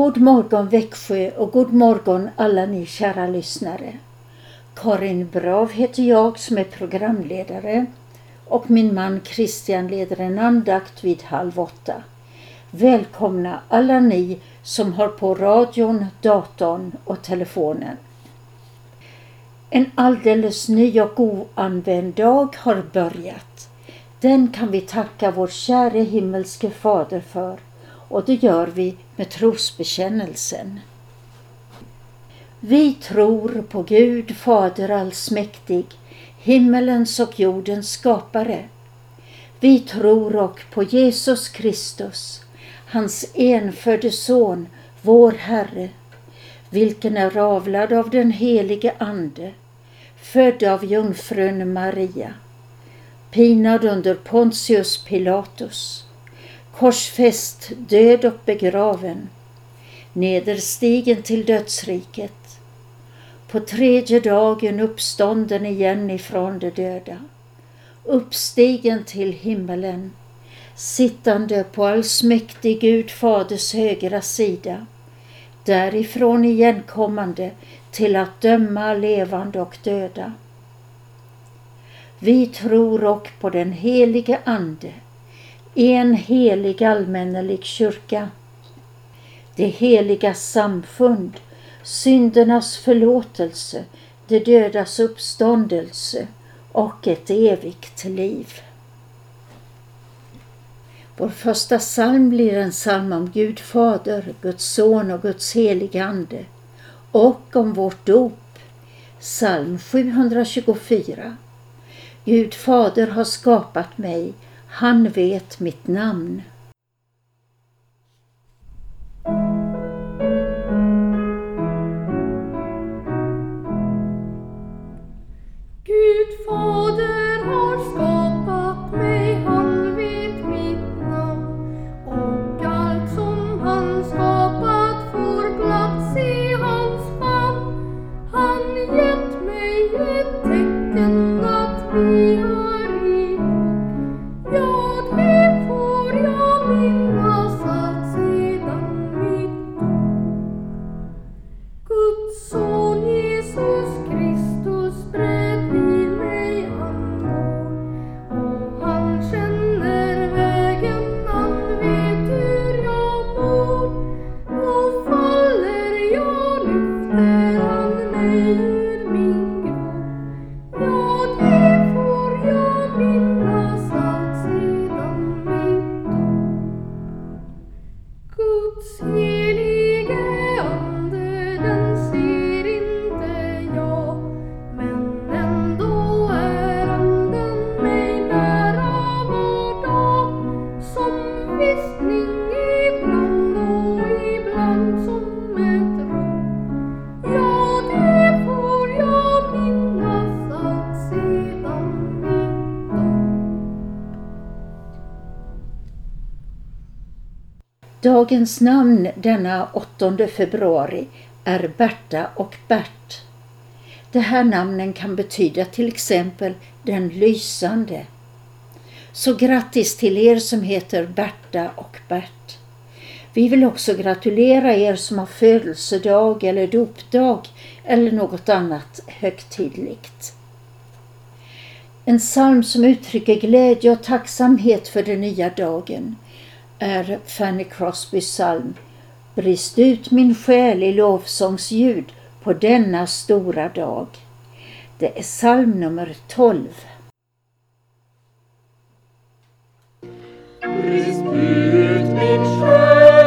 God morgon Växjö och god morgon alla ni kära lyssnare. Karin Brav heter jag som är programledare och min man Christian leder en andakt vid halv åtta. Välkomna alla ni som har på radion, datorn och telefonen. En alldeles ny och oanvänd dag har börjat. Den kan vi tacka vår käre himmelske Fader för och det gör vi med trosbekännelsen. Vi tror på Gud Fader allsmäktig, himmelens och jordens skapare. Vi tror och på Jesus Kristus, hans enfödde Son, vår Herre, vilken är avlad av den helige Ande, född av jungfrun Maria, pinad under Pontius Pilatus, korsfäst, död och begraven, nederstigen till dödsriket, på tredje dagen uppstånden igen ifrån de döda, uppstigen till himmelen, sittande på allsmäktig Gud Faders högra sida, därifrån igenkommande till att döma levande och döda. Vi tror och på den helige Ande, en helig allmännelig kyrka, det heliga samfund, syndernas förlåtelse, de dödas uppståndelse och ett evigt liv. Vår första psalm blir en psalm om Gud Fader, Guds son och Guds helige Ande och om vårt dop. Psalm 724. Gud Fader har skapat mig, han vet mitt namn. Gud Fader Dagens namn denna 8 februari är Berta och Bert. De här namnen kan betyda till exempel den lysande. Så grattis till er som heter Berta och Bert. Vi vill också gratulera er som har födelsedag eller dopdag eller något annat högtidligt. En psalm som uttrycker glädje och tacksamhet för den nya dagen är Fanny Crosbys psalm Brist ut min själ i lovsångsljud på denna stora dag. Det är psalm nummer 12. Brist ut min själ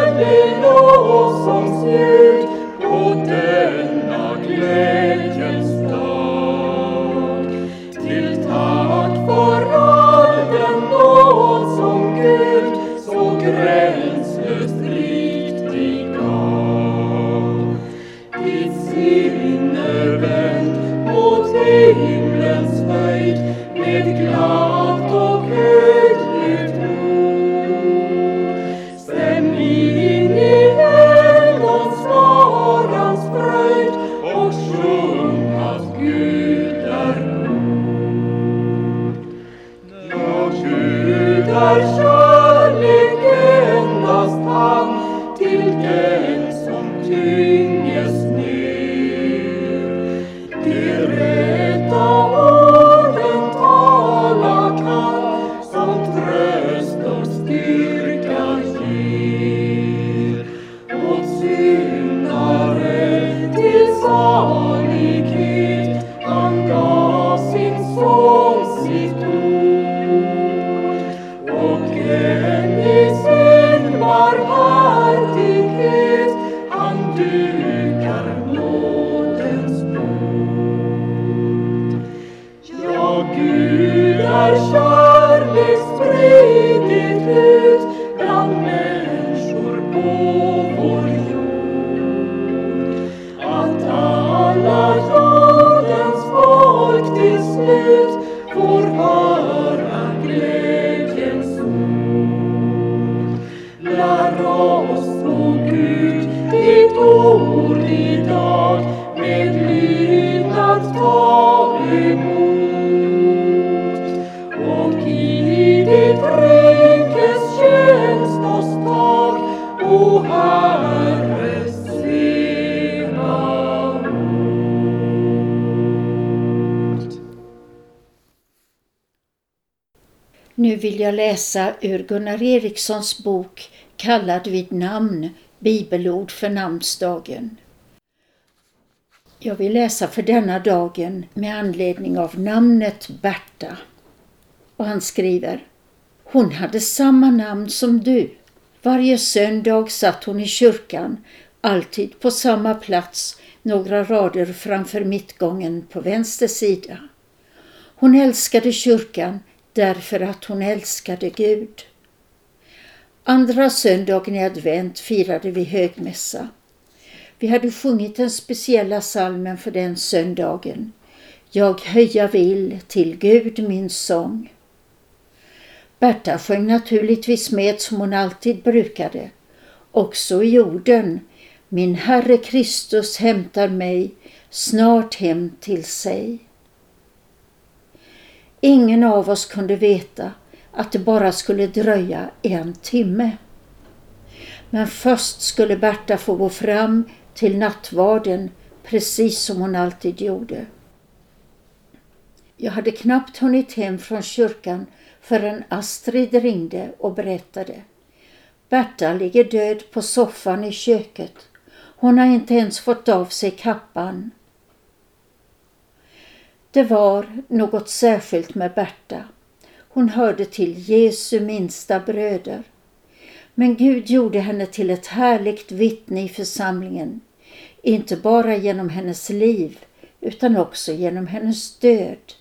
vill jag läsa ur Gunnar Erikssons bok Kallad vid namn, bibelord för namnsdagen. Jag vill läsa för denna dagen med anledning av namnet Berta. Och han skriver Hon hade samma namn som du. Varje söndag satt hon i kyrkan, alltid på samma plats, några rader framför mittgången på vänster sida. Hon älskade kyrkan därför att hon älskade Gud. Andra söndagen i advent firade vi högmässa. Vi hade sjungit den speciella salmen för den söndagen. Jag höja vill till Gud min sång. Berta sjöng naturligtvis med som hon alltid brukade. Också i orden Min Herre Kristus hämtar mig snart hem till sig. Ingen av oss kunde veta att det bara skulle dröja en timme. Men först skulle Berta få gå fram till nattvarden precis som hon alltid gjorde. Jag hade knappt hunnit hem från kyrkan förrän Astrid ringde och berättade. Berta ligger död på soffan i köket. Hon har inte ens fått av sig kappan. Det var något särskilt med Berta. Hon hörde till Jesu minsta bröder. Men Gud gjorde henne till ett härligt vittne i församlingen. Inte bara genom hennes liv utan också genom hennes död.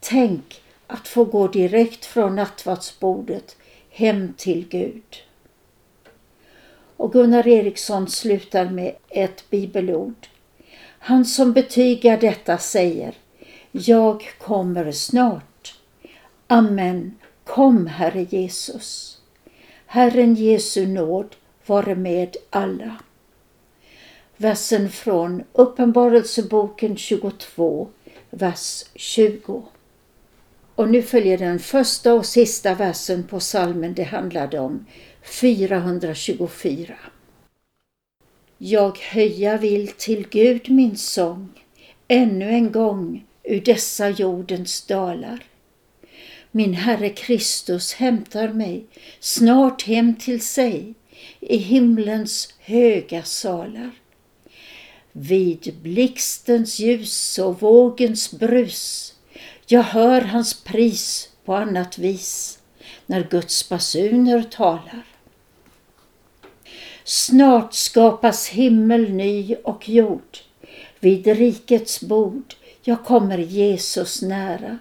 Tänk att få gå direkt från nattvardsbordet hem till Gud. Och Gunnar Eriksson slutar med ett bibelord. Han som betygar detta säger jag kommer snart. Amen. Kom, Herre Jesus. Herren Jesu nåd vare med alla. Versen från Uppenbarelseboken 22, vers 20. Och nu följer den första och sista versen på salmen det handlade om, 424. Jag höja vill till Gud min sång, ännu en gång ur dessa jordens dalar. Min Herre Kristus hämtar mig snart hem till sig i himlens höga salar. Vid blixtens ljus och vågens brus jag hör hans pris på annat vis när Guds basuner talar. Snart skapas himmel ny och jord. Vid rikets bord jag kommer Jesus nära.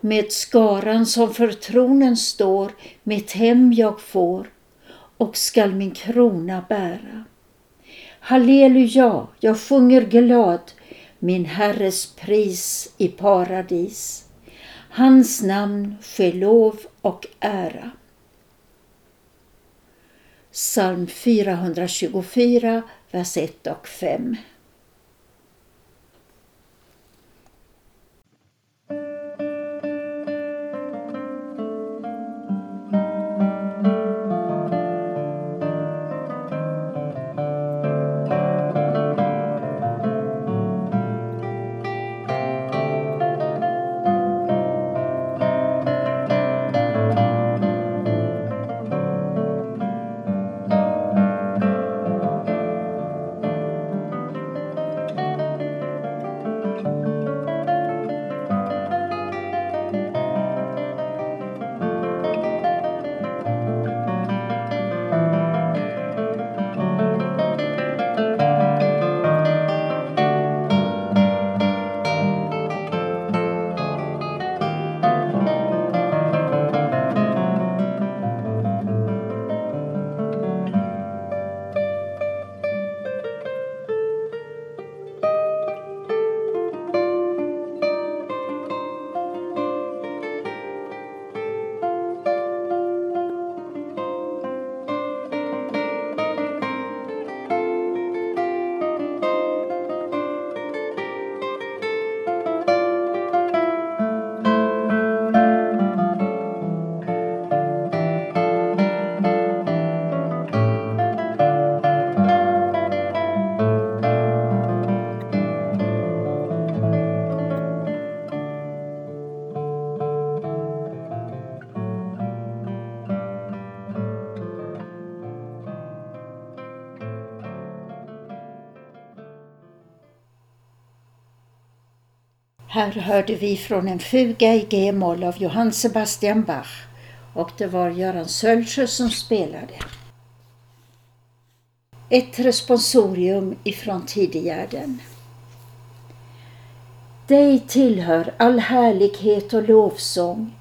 Med skaran som för tronen står mitt hem jag får och skall min krona bära. Halleluja, jag sjunger glad min Herres pris i paradis. Hans namn ske lov och ära. Psalm 424, vers 1 och 5. Här hörde vi från en fuga i G-moll av Johann Sebastian Bach och det var Göran Sölsjö som spelade. Ett responsorium ifrån Tidigärden. Dig tillhör all härlighet och lovsång,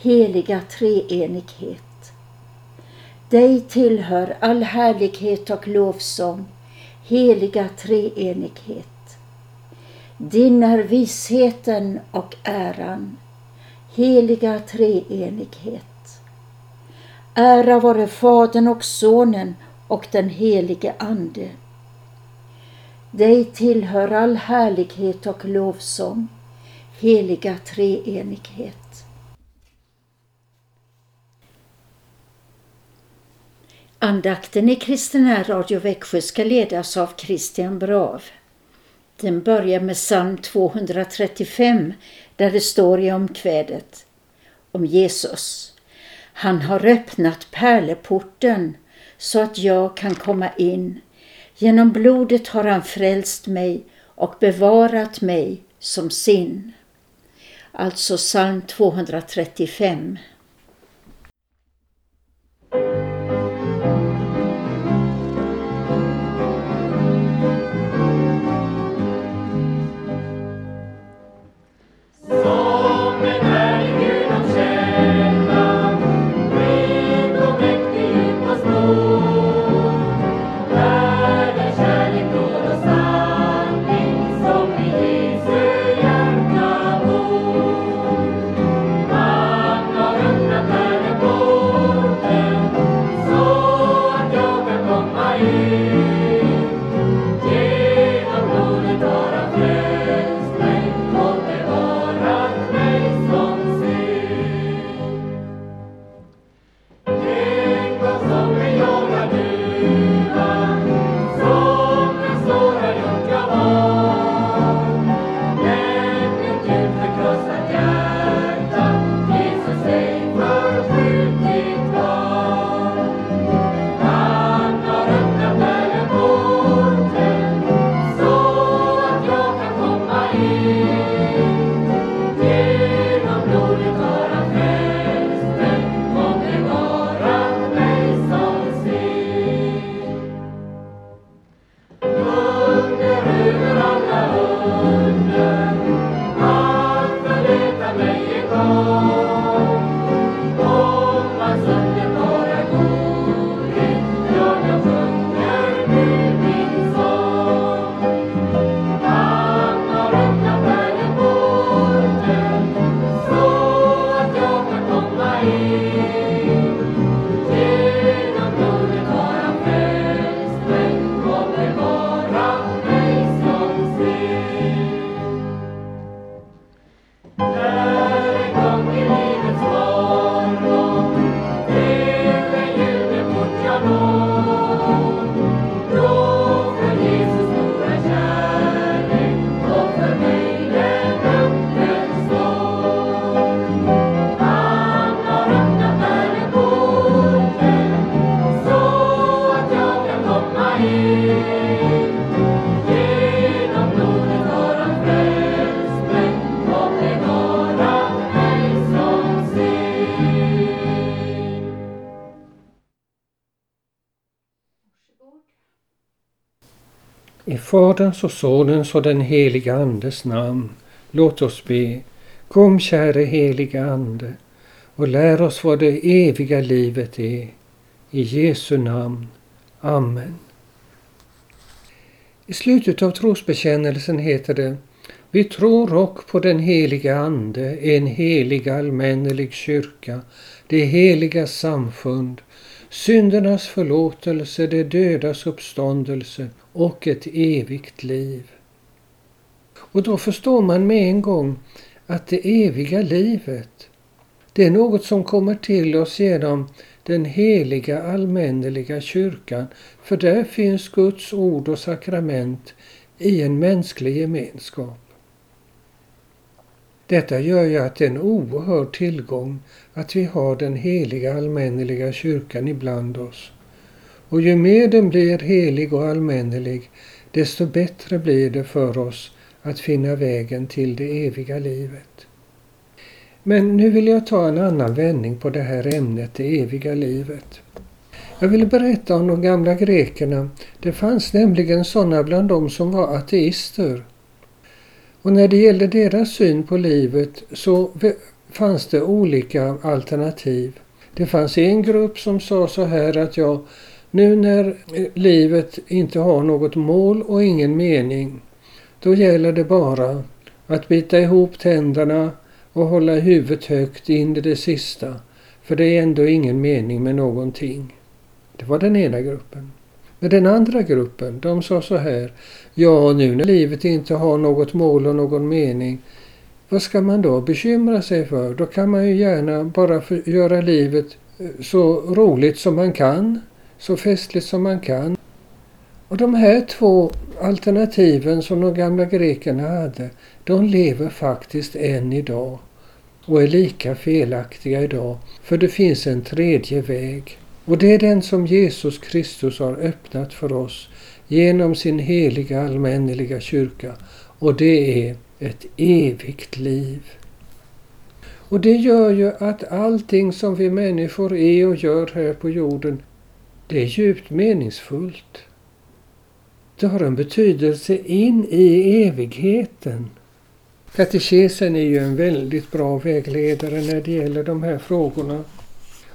heliga treenighet. Dig tillhör all härlighet och lovsång, heliga treenighet. Din är visheten och äran, heliga treenighet. Ära vare Fadern och Sonen och den helige Ande. Dig tillhör all härlighet och lovsång, heliga treenighet. Andakten i Kristina Radio Växjö ska ledas av Christian Brav. Den börjar med psalm 235 där det står i omkvädet om Jesus. Han har öppnat pärleporten så att jag kan komma in. Genom blodet har han frälst mig och bevarat mig som sin. Alltså psalm 235. I Faderns och Sonens och den heliga Andes namn. Låt oss be. Kom käre heliga Ande och lär oss vad det eviga livet är. I Jesu namn. Amen. I slutet av trosbekännelsen heter det Vi tror och på den heliga Ande, en helig allmännelig kyrka, det heliga samfund, syndernas förlåtelse, det dödas uppståndelse och ett evigt liv. Och då förstår man med en gång att det eviga livet, det är något som kommer till oss genom den heliga allmänneliga kyrkan, för där finns Guds ord och sakrament i en mänsklig gemenskap. Detta gör ju att det är en oerhörd tillgång att vi har den heliga allmänneliga kyrkan ibland oss. Och ju mer den blir helig och allmännelig, desto bättre blir det för oss att finna vägen till det eviga livet. Men nu vill jag ta en annan vändning på det här ämnet, det eviga livet. Jag vill berätta om de gamla grekerna. Det fanns nämligen sådana bland dem som var ateister. Och när det gällde deras syn på livet så fanns det olika alternativ. Det fanns en grupp som sa så här att ja, nu när livet inte har något mål och ingen mening, då gäller det bara att bita ihop tänderna och hålla huvudet högt in i det sista, för det är ändå ingen mening med någonting. Det var den ena gruppen. Men den andra gruppen, de sa så här, ja nu när livet inte har något mål och någon mening, vad ska man då bekymra sig för? Då kan man ju gärna bara göra livet eh, så roligt som man kan, så festligt som man kan. Och de här två alternativen som de gamla grekerna hade, de lever faktiskt än idag och är lika felaktiga idag. För det finns en tredje väg. Och det är den som Jesus Kristus har öppnat för oss genom sin heliga allmänneliga kyrka. Och det är ett evigt liv. Och det gör ju att allting som vi människor är och gör här på jorden, det är djupt meningsfullt. Det har en betydelse in i evigheten. Katekesen är ju en väldigt bra vägledare när det gäller de här frågorna.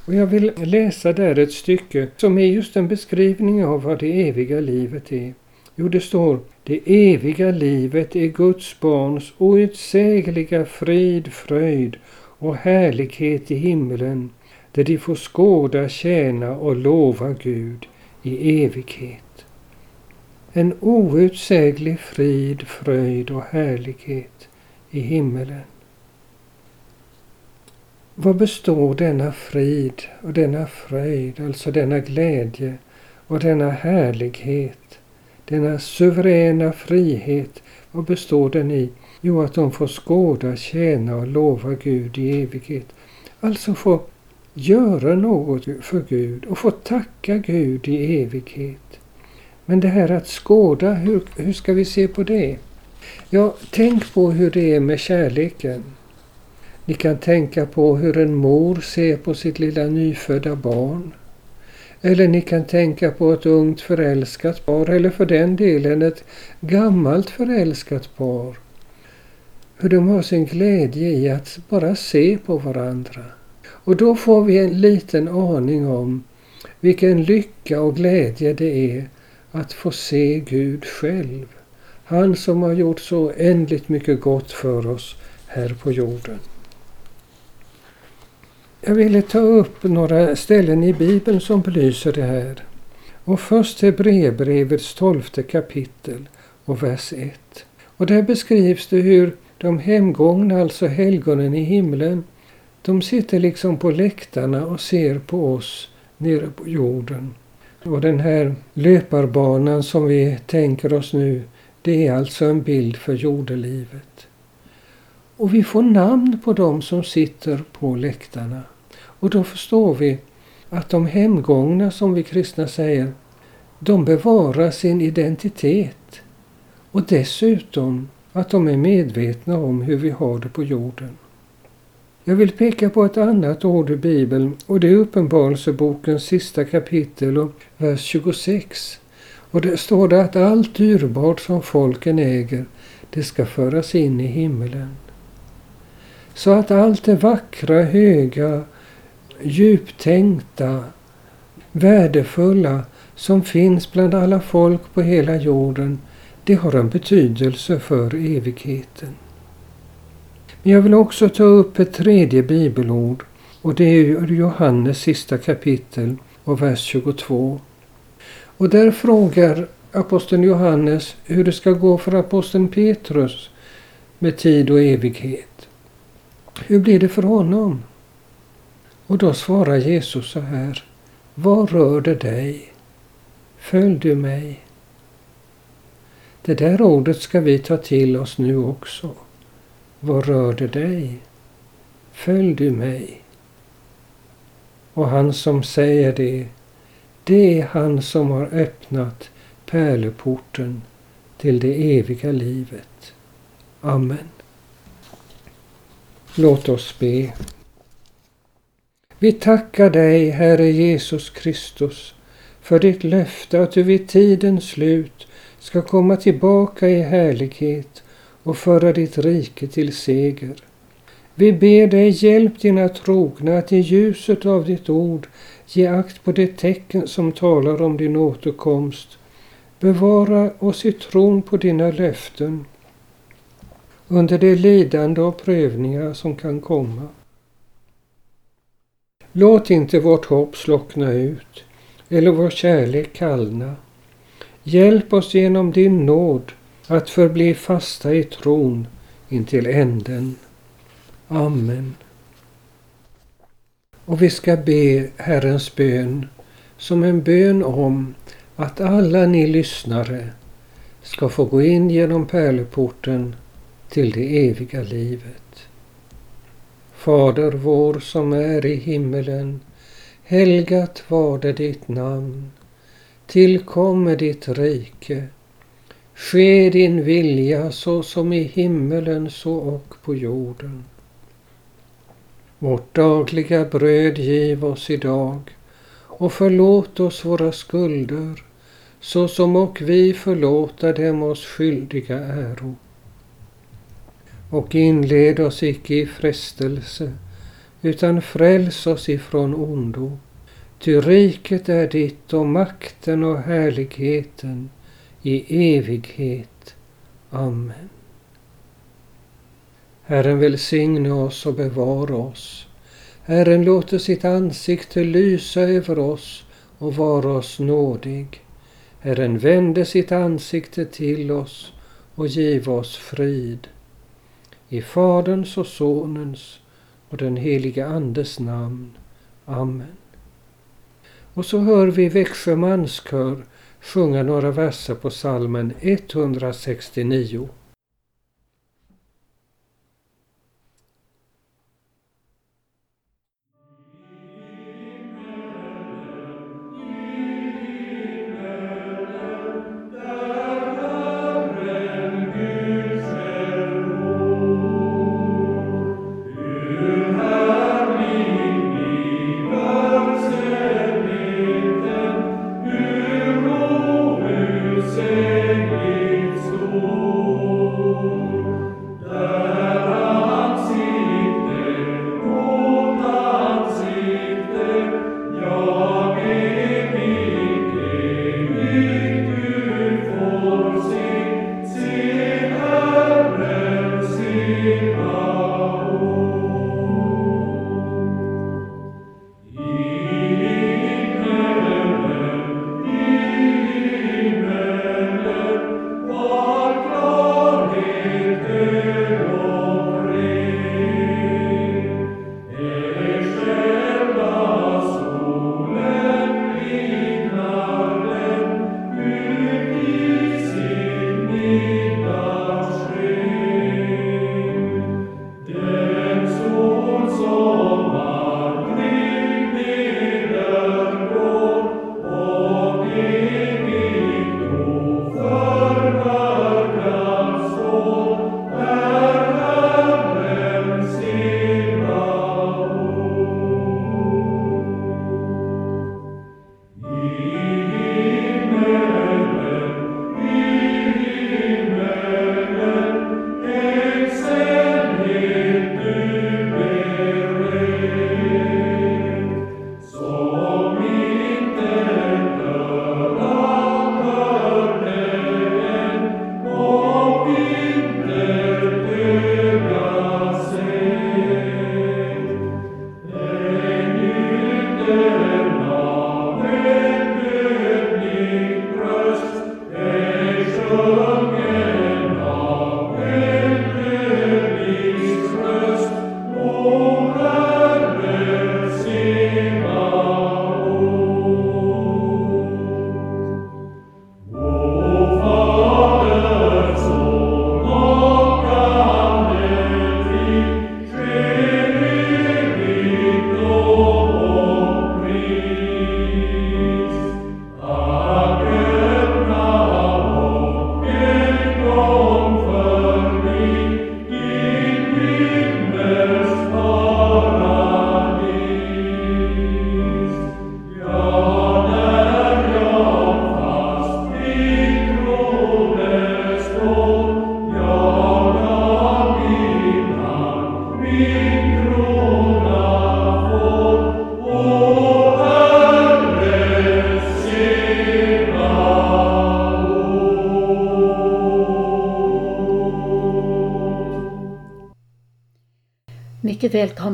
Och jag vill läsa där ett stycke som är just en beskrivning av vad det eviga livet är. Jo, det står Det eviga livet är Guds barns outsägliga frid, fröjd och härlighet i himmelen där de får skåda, tjäna och lova Gud i evighet. En outsäglig frid, fröjd och härlighet i himmelen. Vad består denna frid och denna fröjd, alltså denna glädje och denna härlighet, denna suveräna frihet, vad består den i? Jo, att de får skåda, tjäna och lova Gud i evighet. Alltså få göra något för Gud och få tacka Gud i evighet. Men det här att skåda, hur, hur ska vi se på det? Ja, tänk på hur det är med kärleken. Ni kan tänka på hur en mor ser på sitt lilla nyfödda barn. Eller ni kan tänka på ett ungt förälskat par eller för den delen ett gammalt förälskat par. Hur de har sin glädje i att bara se på varandra. Och då får vi en liten aning om vilken lycka och glädje det är att få se Gud själv. Han som har gjort så ändligt mycket gott för oss här på jorden. Jag ville ta upp några ställen i Bibeln som belyser det här. Och först Hebreerbrevets tolfte kapitel och vers 1. Och där beskrivs det hur de hemgångna, alltså helgonen i himlen, de sitter liksom på läktarna och ser på oss nere på jorden. Och den här löparbanan som vi tänker oss nu, det är alltså en bild för jordelivet. Och vi får namn på dem som sitter på läktarna. Och då förstår vi att de hemgångna, som vi kristna säger, de bevarar sin identitet. Och dessutom att de är medvetna om hur vi har det på jorden. Jag vill peka på ett annat ord i Bibeln och det är Uppenbarelsebokens sista kapitel och vers 26. Och där står det att allt dyrbart som folken äger, det ska föras in i himmelen. Så att allt det vackra, höga, djuptänkta, värdefulla som finns bland alla folk på hela jorden, det har en betydelse för evigheten. Men jag vill också ta upp ett tredje bibelord och det är Johannes sista kapitel och vers 22. Och där frågar aposteln Johannes hur det ska gå för aposteln Petrus med tid och evighet. Hur blir det för honom? Och då svarar Jesus så här. Vad rör det dig? Följ du mig. Det där ordet ska vi ta till oss nu också. Vad rör det dig? Följ du mig. Och han som säger det, det är han som har öppnat pärleporten till det eviga livet. Amen. Låt oss be. Vi tackar dig, Herre Jesus Kristus, för ditt löfte att du vid tidens slut ska komma tillbaka i härlighet och föra ditt rike till seger. Vi ber dig hjälp dina trogna att i ljuset av ditt ord ge akt på de tecken som talar om din återkomst. Bevara oss i tron på dina löften under det lidande och prövningar som kan komma. Låt inte vårt hopp slockna ut eller vår kärlek kallna. Hjälp oss genom din nåd att förbli fasta i tron intill änden. Amen. Och vi ska be Herrens bön som en bön om att alla ni lyssnare ska få gå in genom pärleporten till det eviga livet. Fader vår som är i himmelen. Helgat varde ditt namn. Tillkomme ditt rike. Ske din vilja så som i himmelen så och på jorden. Vårt dagliga bröd giv oss idag och förlåt oss våra skulder så som och vi förlåta dem oss skyldiga äro och inled oss icke i frestelse, utan fräls oss ifrån ondo. Ty riket är ditt och makten och härligheten i evighet. Amen. Herren välsigne oss och bevara oss. Herren låter sitt ansikte lysa över oss och vara oss nådig. Herren vände sitt ansikte till oss och giv oss frid. I Faderns och Sonens och den helige Andes namn. Amen. Och så hör vi Växjö manskör sjunga några verser på salmen 169.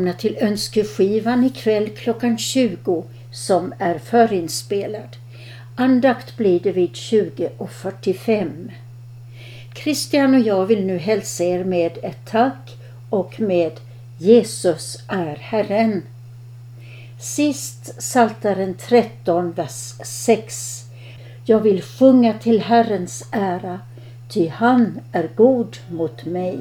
Välkomna till Önskeskivan ikväll klockan 20 som är förinspelad. Andakt blir det vid 20.45. Christian och jag vill nu hälsa er med ett tack och med Jesus är Herren. Sist Saltaren 13, vers 6. Jag vill sjunga till Herrens ära, ty han är god mot mig.